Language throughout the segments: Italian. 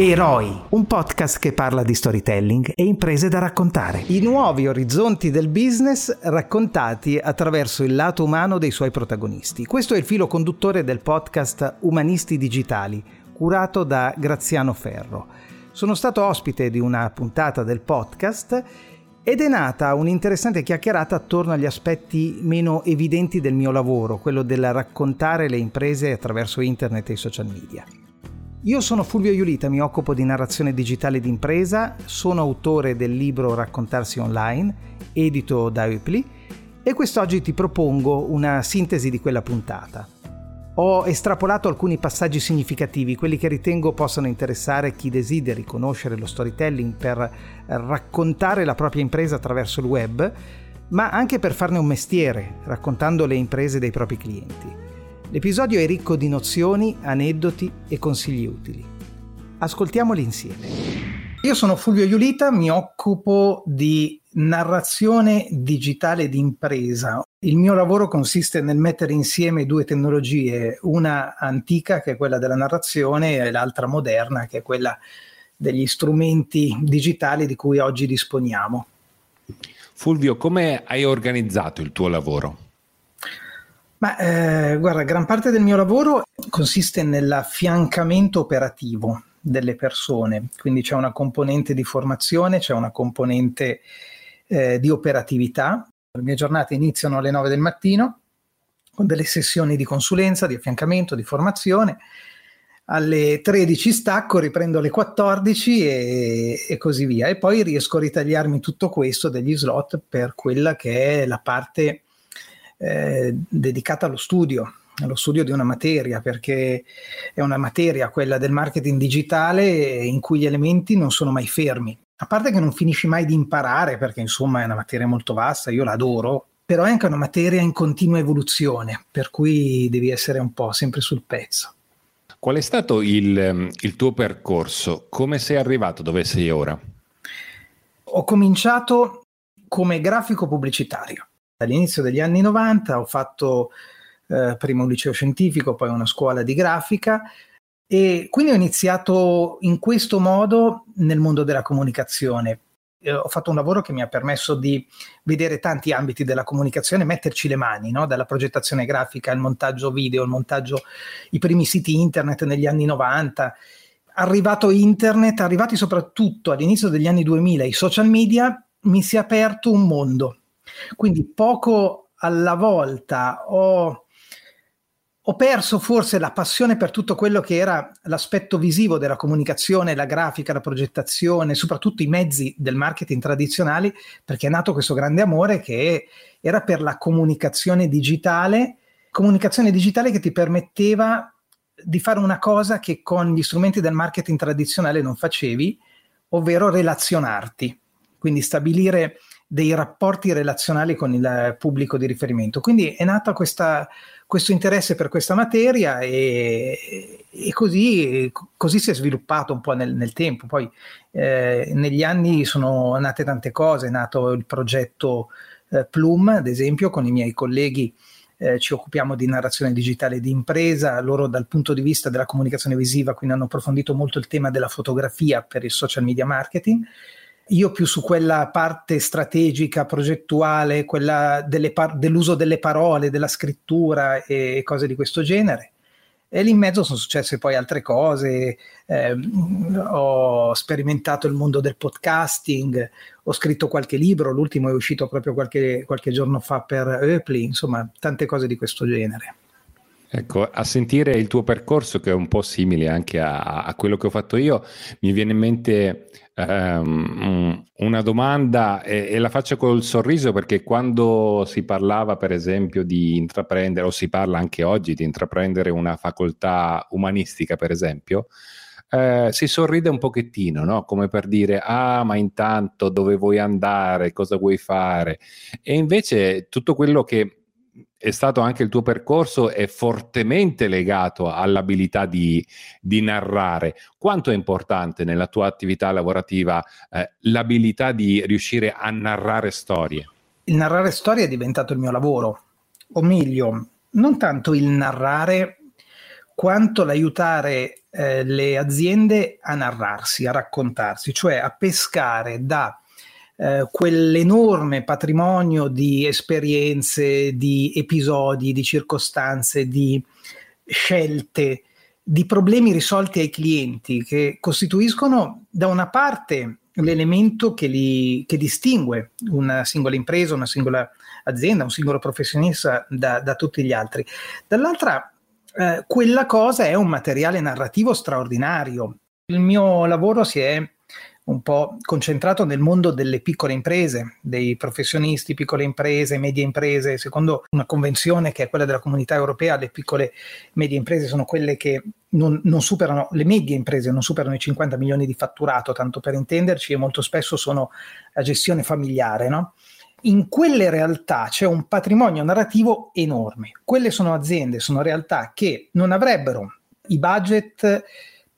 Eroi, un podcast che parla di storytelling e imprese da raccontare. I nuovi orizzonti del business raccontati attraverso il lato umano dei suoi protagonisti. Questo è il filo conduttore del podcast Umanisti Digitali, curato da Graziano Ferro. Sono stato ospite di una puntata del podcast ed è nata un'interessante chiacchierata attorno agli aspetti meno evidenti del mio lavoro, quello del raccontare le imprese attraverso internet e i social media. Io sono Fulvio Iulita, mi occupo di narrazione digitale d'impresa, sono autore del libro Raccontarsi online, edito da Eupli, e quest'oggi ti propongo una sintesi di quella puntata. Ho estrapolato alcuni passaggi significativi, quelli che ritengo possano interessare chi desideri conoscere lo storytelling per raccontare la propria impresa attraverso il web, ma anche per farne un mestiere, raccontando le imprese dei propri clienti. L'episodio è ricco di nozioni, aneddoti e consigli utili. Ascoltiamoli insieme. Io sono Fulvio Iulita, mi occupo di narrazione digitale d'impresa. Il mio lavoro consiste nel mettere insieme due tecnologie, una antica che è quella della narrazione e l'altra moderna che è quella degli strumenti digitali di cui oggi disponiamo. Fulvio, come hai organizzato il tuo lavoro? Ma eh, guarda, gran parte del mio lavoro consiste nell'affiancamento operativo delle persone, quindi c'è una componente di formazione, c'è una componente eh, di operatività. Le mie giornate iniziano alle 9 del mattino con delle sessioni di consulenza, di affiancamento, di formazione. Alle 13 stacco, riprendo alle 14 e, e così via. E poi riesco a ritagliarmi tutto questo degli slot per quella che è la parte eh, dedicata allo studio, allo studio di una materia, perché è una materia, quella del marketing digitale, in cui gli elementi non sono mai fermi. A parte che non finisci mai di imparare, perché insomma è una materia molto vasta, io l'adoro, però è anche una materia in continua evoluzione, per cui devi essere un po' sempre sul pezzo. Qual è stato il, il tuo percorso? Come sei arrivato dove sei ora? Ho cominciato come grafico pubblicitario All'inizio degli anni 90 ho fatto eh, prima un liceo scientifico, poi una scuola di grafica e quindi ho iniziato in questo modo nel mondo della comunicazione. Eh, ho fatto un lavoro che mi ha permesso di vedere tanti ambiti della comunicazione, metterci le mani, no? dalla progettazione grafica, il montaggio video, il montaggio, i primi siti internet negli anni 90. Arrivato internet, arrivati soprattutto all'inizio degli anni 2000 i social media, mi si è aperto un mondo quindi poco alla volta ho, ho perso forse la passione per tutto quello che era l'aspetto visivo della comunicazione, la grafica, la progettazione, soprattutto i mezzi del marketing tradizionali, perché è nato questo grande amore che era per la comunicazione digitale, comunicazione digitale che ti permetteva di fare una cosa che con gli strumenti del marketing tradizionale non facevi, ovvero relazionarti, quindi stabilire dei rapporti relazionali con il pubblico di riferimento. Quindi è nato questa, questo interesse per questa materia e, e così, così, si è sviluppato un po' nel, nel tempo. Poi eh, negli anni sono nate tante cose, è nato il progetto eh, Plum, ad esempio, con i miei colleghi. Eh, ci occupiamo di narrazione digitale di impresa, loro dal punto di vista della comunicazione visiva, quindi hanno approfondito molto il tema della fotografia per il social media marketing io più su quella parte strategica, progettuale, quella delle par- dell'uso delle parole, della scrittura e cose di questo genere. E lì in mezzo sono successe poi altre cose, eh, ho sperimentato il mondo del podcasting, ho scritto qualche libro, l'ultimo è uscito proprio qualche, qualche giorno fa per Eupli, insomma tante cose di questo genere. Ecco, a sentire il tuo percorso, che è un po' simile anche a, a quello che ho fatto io, mi viene in mente um, una domanda e, e, la faccio col sorriso perché quando si parlava, per esempio, di intraprendere, o si parla anche oggi di intraprendere una facoltà umanistica, per esempio, eh, si sorride un pochettino, no? come per dire, ah, ma intanto dove vuoi andare, cosa vuoi fare? E invece tutto quello che è stato anche il tuo percorso è fortemente legato all'abilità di, di narrare. Quanto è importante nella tua attività lavorativa eh, l'abilità di riuscire a narrare storie? Il narrare storie è diventato il mio lavoro, o meglio, non tanto il narrare quanto l'aiutare eh, le aziende a narrarsi, a raccontarsi, cioè a pescare da eh, quell'enorme patrimonio di esperienze, di episodi, di circostanze, di scelte, di problemi risolti ai clienti che costituiscono da una parte l'elemento che, li, che distingue una singola impresa, una singola azienda, un singolo professionista da, da tutti gli altri. Dall'altra, eh, quella cosa è un materiale narrativo straordinario. Il mio lavoro si è un po' concentrato nel mondo delle piccole imprese, dei professionisti, piccole imprese, medie imprese. Secondo una convenzione che è quella della comunità europea, le piccole e medie imprese sono quelle che non, non, superano, le medie imprese non superano i 50 milioni di fatturato, tanto per intenderci, e molto spesso sono a gestione familiare, no? In quelle realtà c'è un patrimonio narrativo enorme. Quelle sono aziende, sono realtà che non avrebbero i budget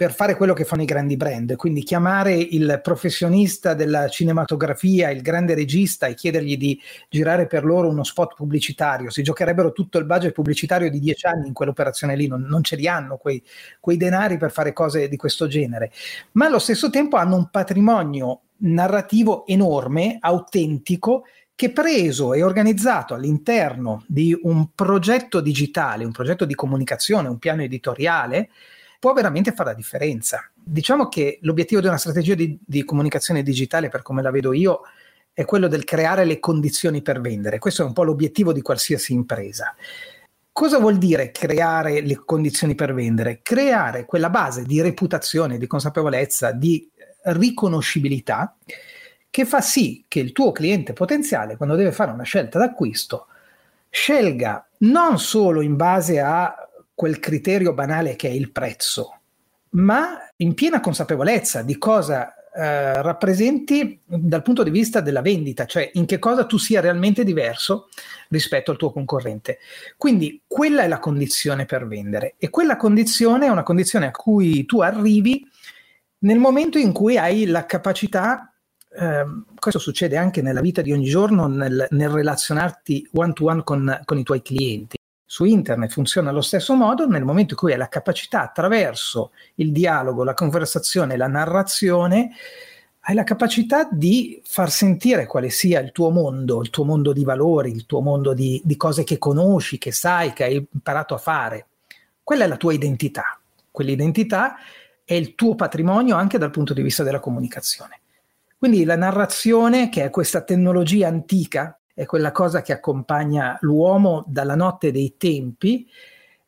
per fare quello che fanno i grandi brand, quindi chiamare il professionista della cinematografia, il grande regista e chiedergli di girare per loro uno spot pubblicitario, si giocherebbero tutto il budget pubblicitario di dieci anni in quell'operazione lì, non, non ce li hanno quei, quei denari per fare cose di questo genere, ma allo stesso tempo hanno un patrimonio narrativo enorme, autentico, che preso e organizzato all'interno di un progetto digitale, un progetto di comunicazione, un piano editoriale, può veramente fare la differenza. Diciamo che l'obiettivo di una strategia di, di comunicazione digitale, per come la vedo io, è quello del creare le condizioni per vendere. Questo è un po' l'obiettivo di qualsiasi impresa. Cosa vuol dire creare le condizioni per vendere? Creare quella base di reputazione, di consapevolezza, di riconoscibilità che fa sì che il tuo cliente potenziale, quando deve fare una scelta d'acquisto, scelga non solo in base a quel criterio banale che è il prezzo, ma in piena consapevolezza di cosa eh, rappresenti dal punto di vista della vendita, cioè in che cosa tu sia realmente diverso rispetto al tuo concorrente. Quindi quella è la condizione per vendere e quella condizione è una condizione a cui tu arrivi nel momento in cui hai la capacità, eh, questo succede anche nella vita di ogni giorno, nel, nel relazionarti one to one con, con i tuoi clienti su internet funziona allo stesso modo nel momento in cui hai la capacità attraverso il dialogo, la conversazione, la narrazione, hai la capacità di far sentire quale sia il tuo mondo, il tuo mondo di valori, il tuo mondo di, di cose che conosci, che sai, che hai imparato a fare. Quella è la tua identità. Quell'identità è il tuo patrimonio anche dal punto di vista della comunicazione. Quindi la narrazione, che è questa tecnologia antica è quella cosa che accompagna l'uomo dalla notte dei tempi.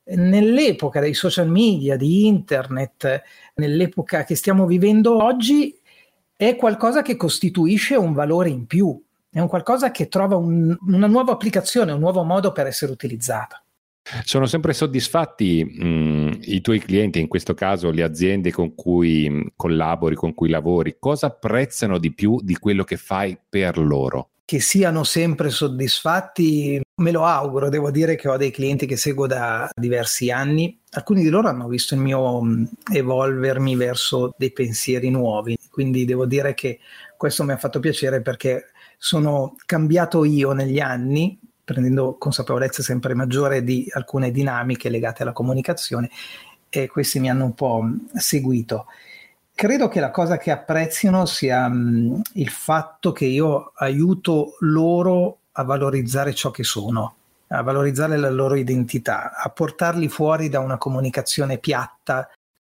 Nell'epoca dei social media, di internet, nell'epoca che stiamo vivendo oggi, è qualcosa che costituisce un valore in più, è un qualcosa che trova un, una nuova applicazione, un nuovo modo per essere utilizzata. Sono sempre soddisfatti mh, i tuoi clienti, in questo caso le aziende con cui collabori, con cui lavori, cosa apprezzano di più di quello che fai per loro? Che siano sempre soddisfatti, me lo auguro, devo dire che ho dei clienti che seguo da diversi anni, alcuni di loro hanno visto il mio mm, evolvermi verso dei pensieri nuovi, quindi devo dire che questo mi ha fatto piacere perché sono cambiato io negli anni, prendendo consapevolezza sempre maggiore di alcune dinamiche legate alla comunicazione e questi mi hanno un po' seguito. Credo che la cosa che apprezzino sia mh, il fatto che io aiuto loro a valorizzare ciò che sono, a valorizzare la loro identità, a portarli fuori da una comunicazione piatta.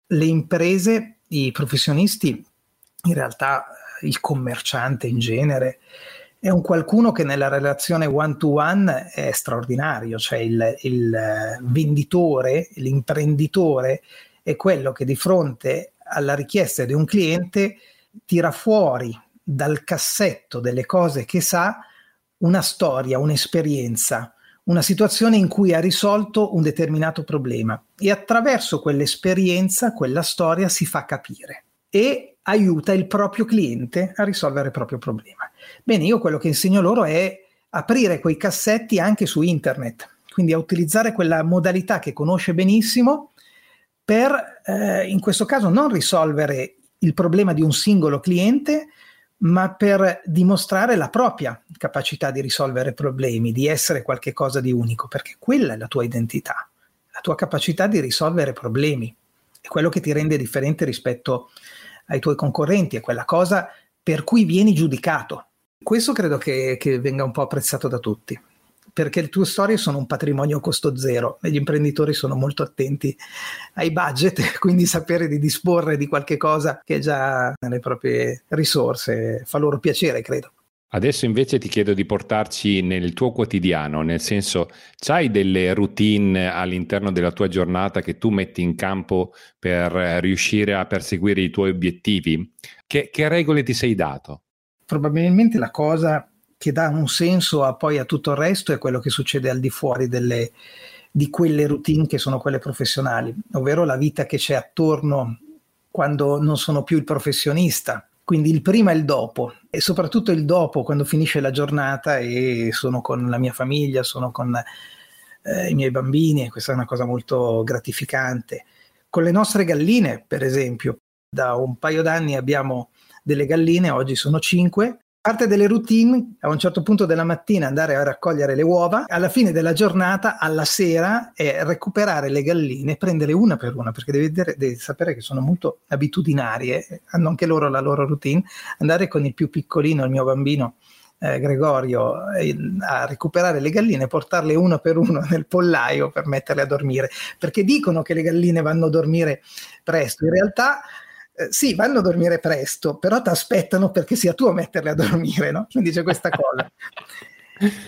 Le imprese, i professionisti, in realtà il commerciante in genere, è un qualcuno che nella relazione one to one è straordinario, cioè il, il venditore, l'imprenditore è quello che di fronte alla richiesta di un cliente tira fuori dal cassetto delle cose che sa una storia, un'esperienza, una situazione in cui ha risolto un determinato problema e attraverso quell'esperienza, quella storia si fa capire e aiuta il proprio cliente a risolvere il proprio problema. Bene, io quello che insegno loro è aprire quei cassetti anche su internet, quindi a utilizzare quella modalità che conosce benissimo per, eh, in questo caso, non risolvere il problema di un singolo cliente, ma per dimostrare la propria capacità di risolvere problemi, di essere qualcosa di unico, perché quella è la tua identità, la tua capacità di risolvere problemi, è quello che ti rende differente rispetto ai tuoi concorrenti, è quella cosa per cui vieni giudicato. Questo credo che, che venga un po' apprezzato da tutti perché le tue storie sono un patrimonio a costo zero e gli imprenditori sono molto attenti ai budget, quindi sapere di disporre di qualche cosa che è già nelle proprie risorse fa loro piacere, credo. Adesso invece ti chiedo di portarci nel tuo quotidiano, nel senso, c'hai delle routine all'interno della tua giornata che tu metti in campo per riuscire a perseguire i tuoi obiettivi? Che, che regole ti sei dato? Probabilmente la cosa che dà un senso a, poi a tutto il resto è quello che succede al di fuori delle, di quelle routine che sono quelle professionali, ovvero la vita che c'è attorno quando non sono più il professionista. Quindi il prima e il dopo e soprattutto il dopo quando finisce la giornata e sono con la mia famiglia, sono con eh, i miei bambini e questa è una cosa molto gratificante. Con le nostre galline, per esempio, da un paio d'anni abbiamo delle galline, oggi sono cinque, parte delle routine, a un certo punto della mattina andare a raccogliere le uova, alla fine della giornata, alla sera, è recuperare le galline, prendere una per una, perché devi, devi, sapere che sono molto abitudinarie, hanno anche loro la loro routine, andare con il più piccolino, il mio bambino, eh, Gregorio eh, a recuperare le galline, portarle una per una nel pollaio per metterle a dormire, perché dicono che le galline vanno a dormire presto, in realtà eh, sì, vanno a dormire presto, però ti aspettano perché sia tu a metterle a dormire, no? Quindi c'è questa cosa.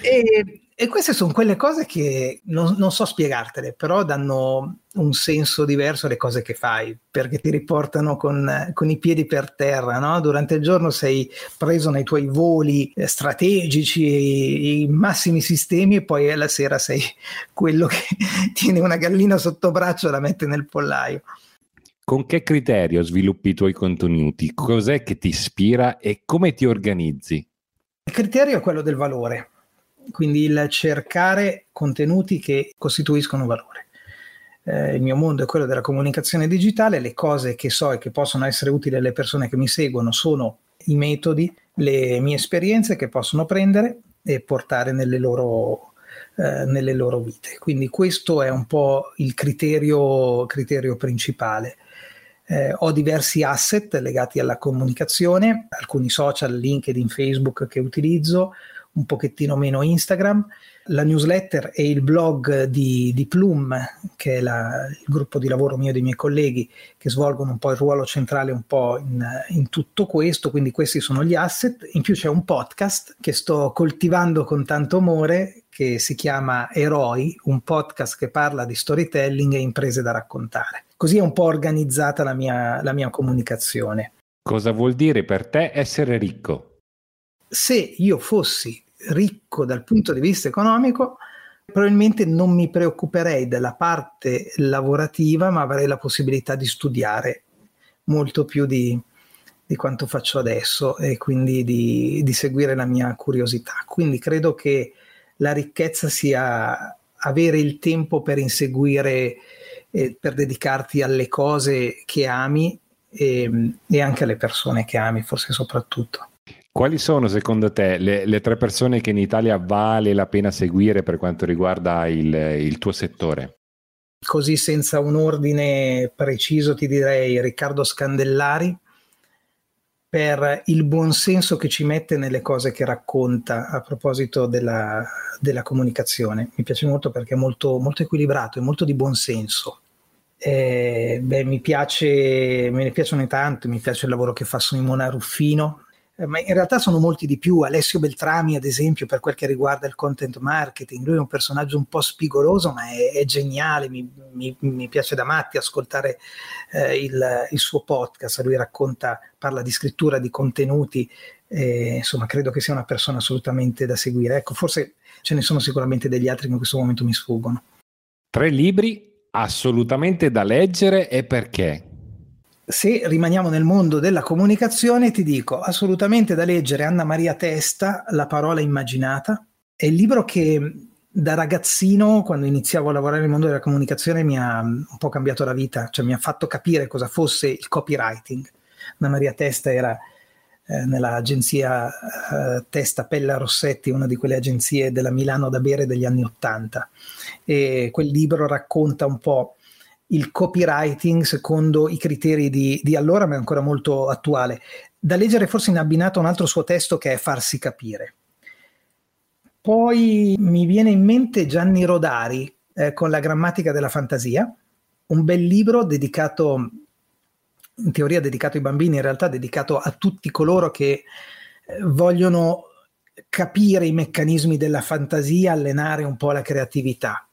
E, e, queste sono quelle cose che non, non, so spiegartele, però danno un senso diverso alle cose che fai, perché ti riportano con, con i piedi per terra, no? Durante il giorno sei preso nei tuoi voli eh, strategici, i massimi sistemi, e poi alla sera sei quello che tiene una gallina sotto braccio e la mette nel pollaio. Con che criterio sviluppi i tuoi contenuti? Cos'è che ti ispira e come ti organizzi? Il criterio è quello del valore, quindi il cercare contenuti che costituiscono valore. Eh, il mio mondo è quello della comunicazione digitale, le cose che so e che possono essere utili alle persone che mi seguono sono i metodi, le mie esperienze che possono prendere e portare nelle loro, eh, nelle loro vite. Quindi questo è un po' il criterio, criterio principale. Eh, ho diversi asset legati alla comunicazione, alcuni social, LinkedIn, Facebook che utilizzo, un pochettino meno Instagram, la newsletter e il blog di, di Plum, che è la, il gruppo di lavoro mio e dei miei colleghi, che svolgono un po' il ruolo centrale un po' in, in tutto questo, quindi questi sono gli asset. In più c'è un podcast che sto coltivando con tanto amore, che si chiama Eroi, un podcast che parla di storytelling e imprese da raccontare. Così è un po' organizzata la mia, la mia comunicazione. Cosa vuol dire per te essere ricco? Se io fossi ricco dal punto di vista economico, probabilmente non mi preoccuperei della parte lavorativa, ma avrei la possibilità di studiare molto più di, di quanto faccio adesso e quindi di, di, seguire la mia curiosità. Quindi credo che la ricchezza sia avere il tempo per inseguire eh, per dedicarti alle cose che ami e, e, anche alle persone che ami, forse soprattutto. Quali sono secondo te le, le, tre persone che in Italia vale la pena seguire per quanto riguarda il, il tuo settore? Così senza un ordine preciso ti direi Riccardo Scandellari, per il buonsenso che ci mette nelle cose che racconta a proposito della, della comunicazione. Mi piace molto perché è molto, molto equilibrato, è molto di buonsenso. Eh, beh, mi piace, me ne piacciono tanto, mi piace il lavoro che fa Simona Ruffino, eh, ma in realtà sono molti di più. Alessio Beltrami, ad esempio, per quel che riguarda il content marketing, lui è un personaggio un po' spigoloso, ma è, è geniale. Mi, mi, mi, piace da matti ascoltare eh, il, il, suo podcast. Lui racconta, parla di scrittura, di contenuti. Eh, insomma, credo che sia una persona assolutamente da seguire. Ecco, forse ce ne sono sicuramente degli altri che in questo momento mi sfuggono. Tre libri assolutamente da leggere e perché? Se rimaniamo nel mondo della comunicazione, ti dico assolutamente da leggere Anna Maria Testa, La parola immaginata, è il libro che da ragazzino, quando iniziavo a lavorare nel mondo della comunicazione, mi ha un po' cambiato la vita, cioè mi ha fatto capire cosa fosse il copywriting. Anna Maria Testa era eh, nell'agenzia eh, Testa Pella Rossetti, una di quelle agenzie della Milano da bere degli anni Ottanta. E quel libro racconta un po' il copywriting secondo i criteri di, di allora, ma è ancora molto attuale. Da leggere forse in abbinato un altro suo testo che è Farsi capire poi mi viene in mente Gianni Rodari eh, con la grammatica della fantasia, un bel libro dedicato, in teoria dedicato ai bambini, in realtà dedicato a tutti coloro che eh, vogliono capire i meccanismi della fantasia, allenare un po' la creatività.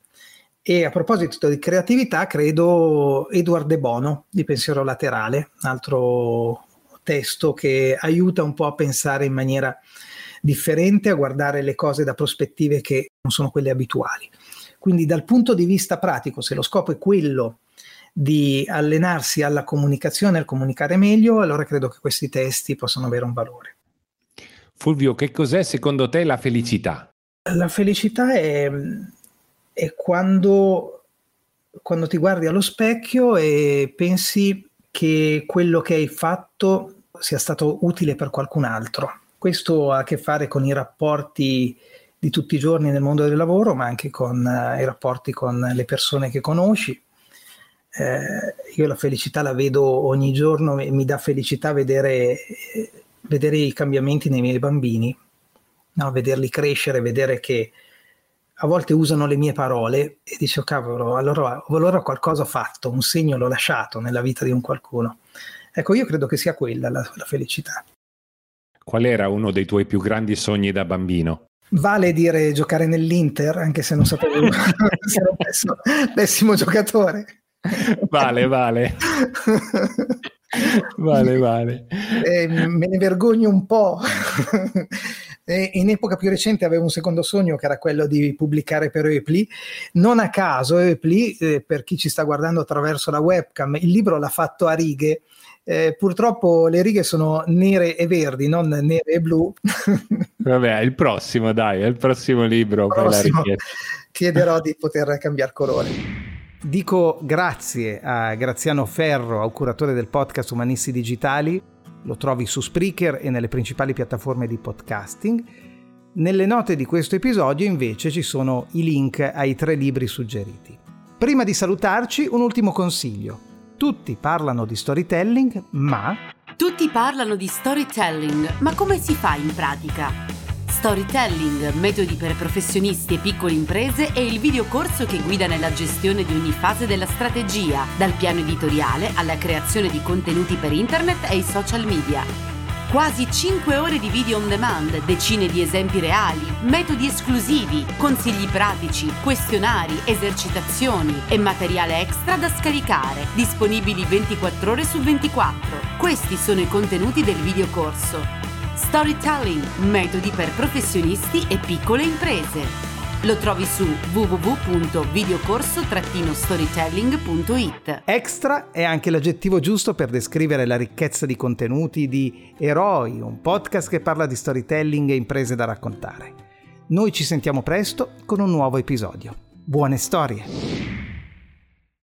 E a proposito di creatività, credo Edward De Bono di Pensiero Laterale, un altro testo che aiuta un po' a pensare in maniera differente, a guardare le cose da prospettive che non sono quelle abituali. Quindi dal punto di vista pratico, se lo scopo è quello di allenarsi alla comunicazione, al comunicare meglio, allora credo che questi testi possano avere un valore. Fulvio, che cos'è secondo te la felicità? La felicità è, è quando, quando ti guardi allo specchio e pensi che quello che hai fatto sia stato utile per qualcun altro. Questo ha a che fare con i rapporti di tutti i giorni nel mondo del lavoro, ma anche con uh, i rapporti con le persone che conosci. Eh, io la felicità la vedo ogni giorno e mi dà felicità vedere, vedere i cambiamenti nei miei bambini, no? vederli crescere, vedere che a volte usano le mie parole e dice oh, cavolo, allora, allora qualcosa ho fatto, un segno l'ho lasciato nella vita di un qualcuno. Ecco, io credo che sia quella la, la felicità. Qual era uno dei tuoi più grandi sogni da bambino? Vale dire giocare nell'Inter, anche se non sapevo se ero pessimo, pessimo giocatore. Vale, vale. vale, vale. Eh, me ne vergogno un po'. in epoca più recente avevo un secondo sogno che era quello di pubblicare per Eupli. Non a caso, Eupli, eh, per chi ci sta guardando attraverso la webcam, il libro l'ha fatto a righe eh, purtroppo le righe sono nere e verdi, non nere e blu. Vabbè, il prossimo, dai, è il prossimo libro. Il prossimo chiederò di poter cambiare colore. Dico grazie a Graziano Ferro, aucuratore del podcast Umanisti Digitali. Lo trovi su Spreaker e nelle principali piattaforme di podcasting. Nelle note di questo episodio invece ci sono i link ai tre libri suggeriti. Prima di salutarci, un ultimo consiglio tutti parlano di storytelling, ma... Tutti parlano di storytelling, ma come si fa in pratica? Storytelling, metodi per professionisti e piccole imprese è il videocorso che guida nella gestione di ogni fase della strategia, dal piano editoriale alla creazione di contenuti per internet e i social media Quasi 5 ore di video on demand, decine di esempi reali, metodi esclusivi, consigli pratici, questionari, esercitazioni e materiale extra da scaricare, disponibili 24 ore su 24. Questi sono i contenuti del videocorso. Storytelling, metodi per professionisti e piccole imprese. Lo trovi su www.videocorso-storytelling.it. Extra è anche l'aggettivo giusto per descrivere la ricchezza di contenuti di Eroi, un podcast che parla di storytelling e imprese da raccontare. Noi ci sentiamo presto con un nuovo episodio. Buone storie!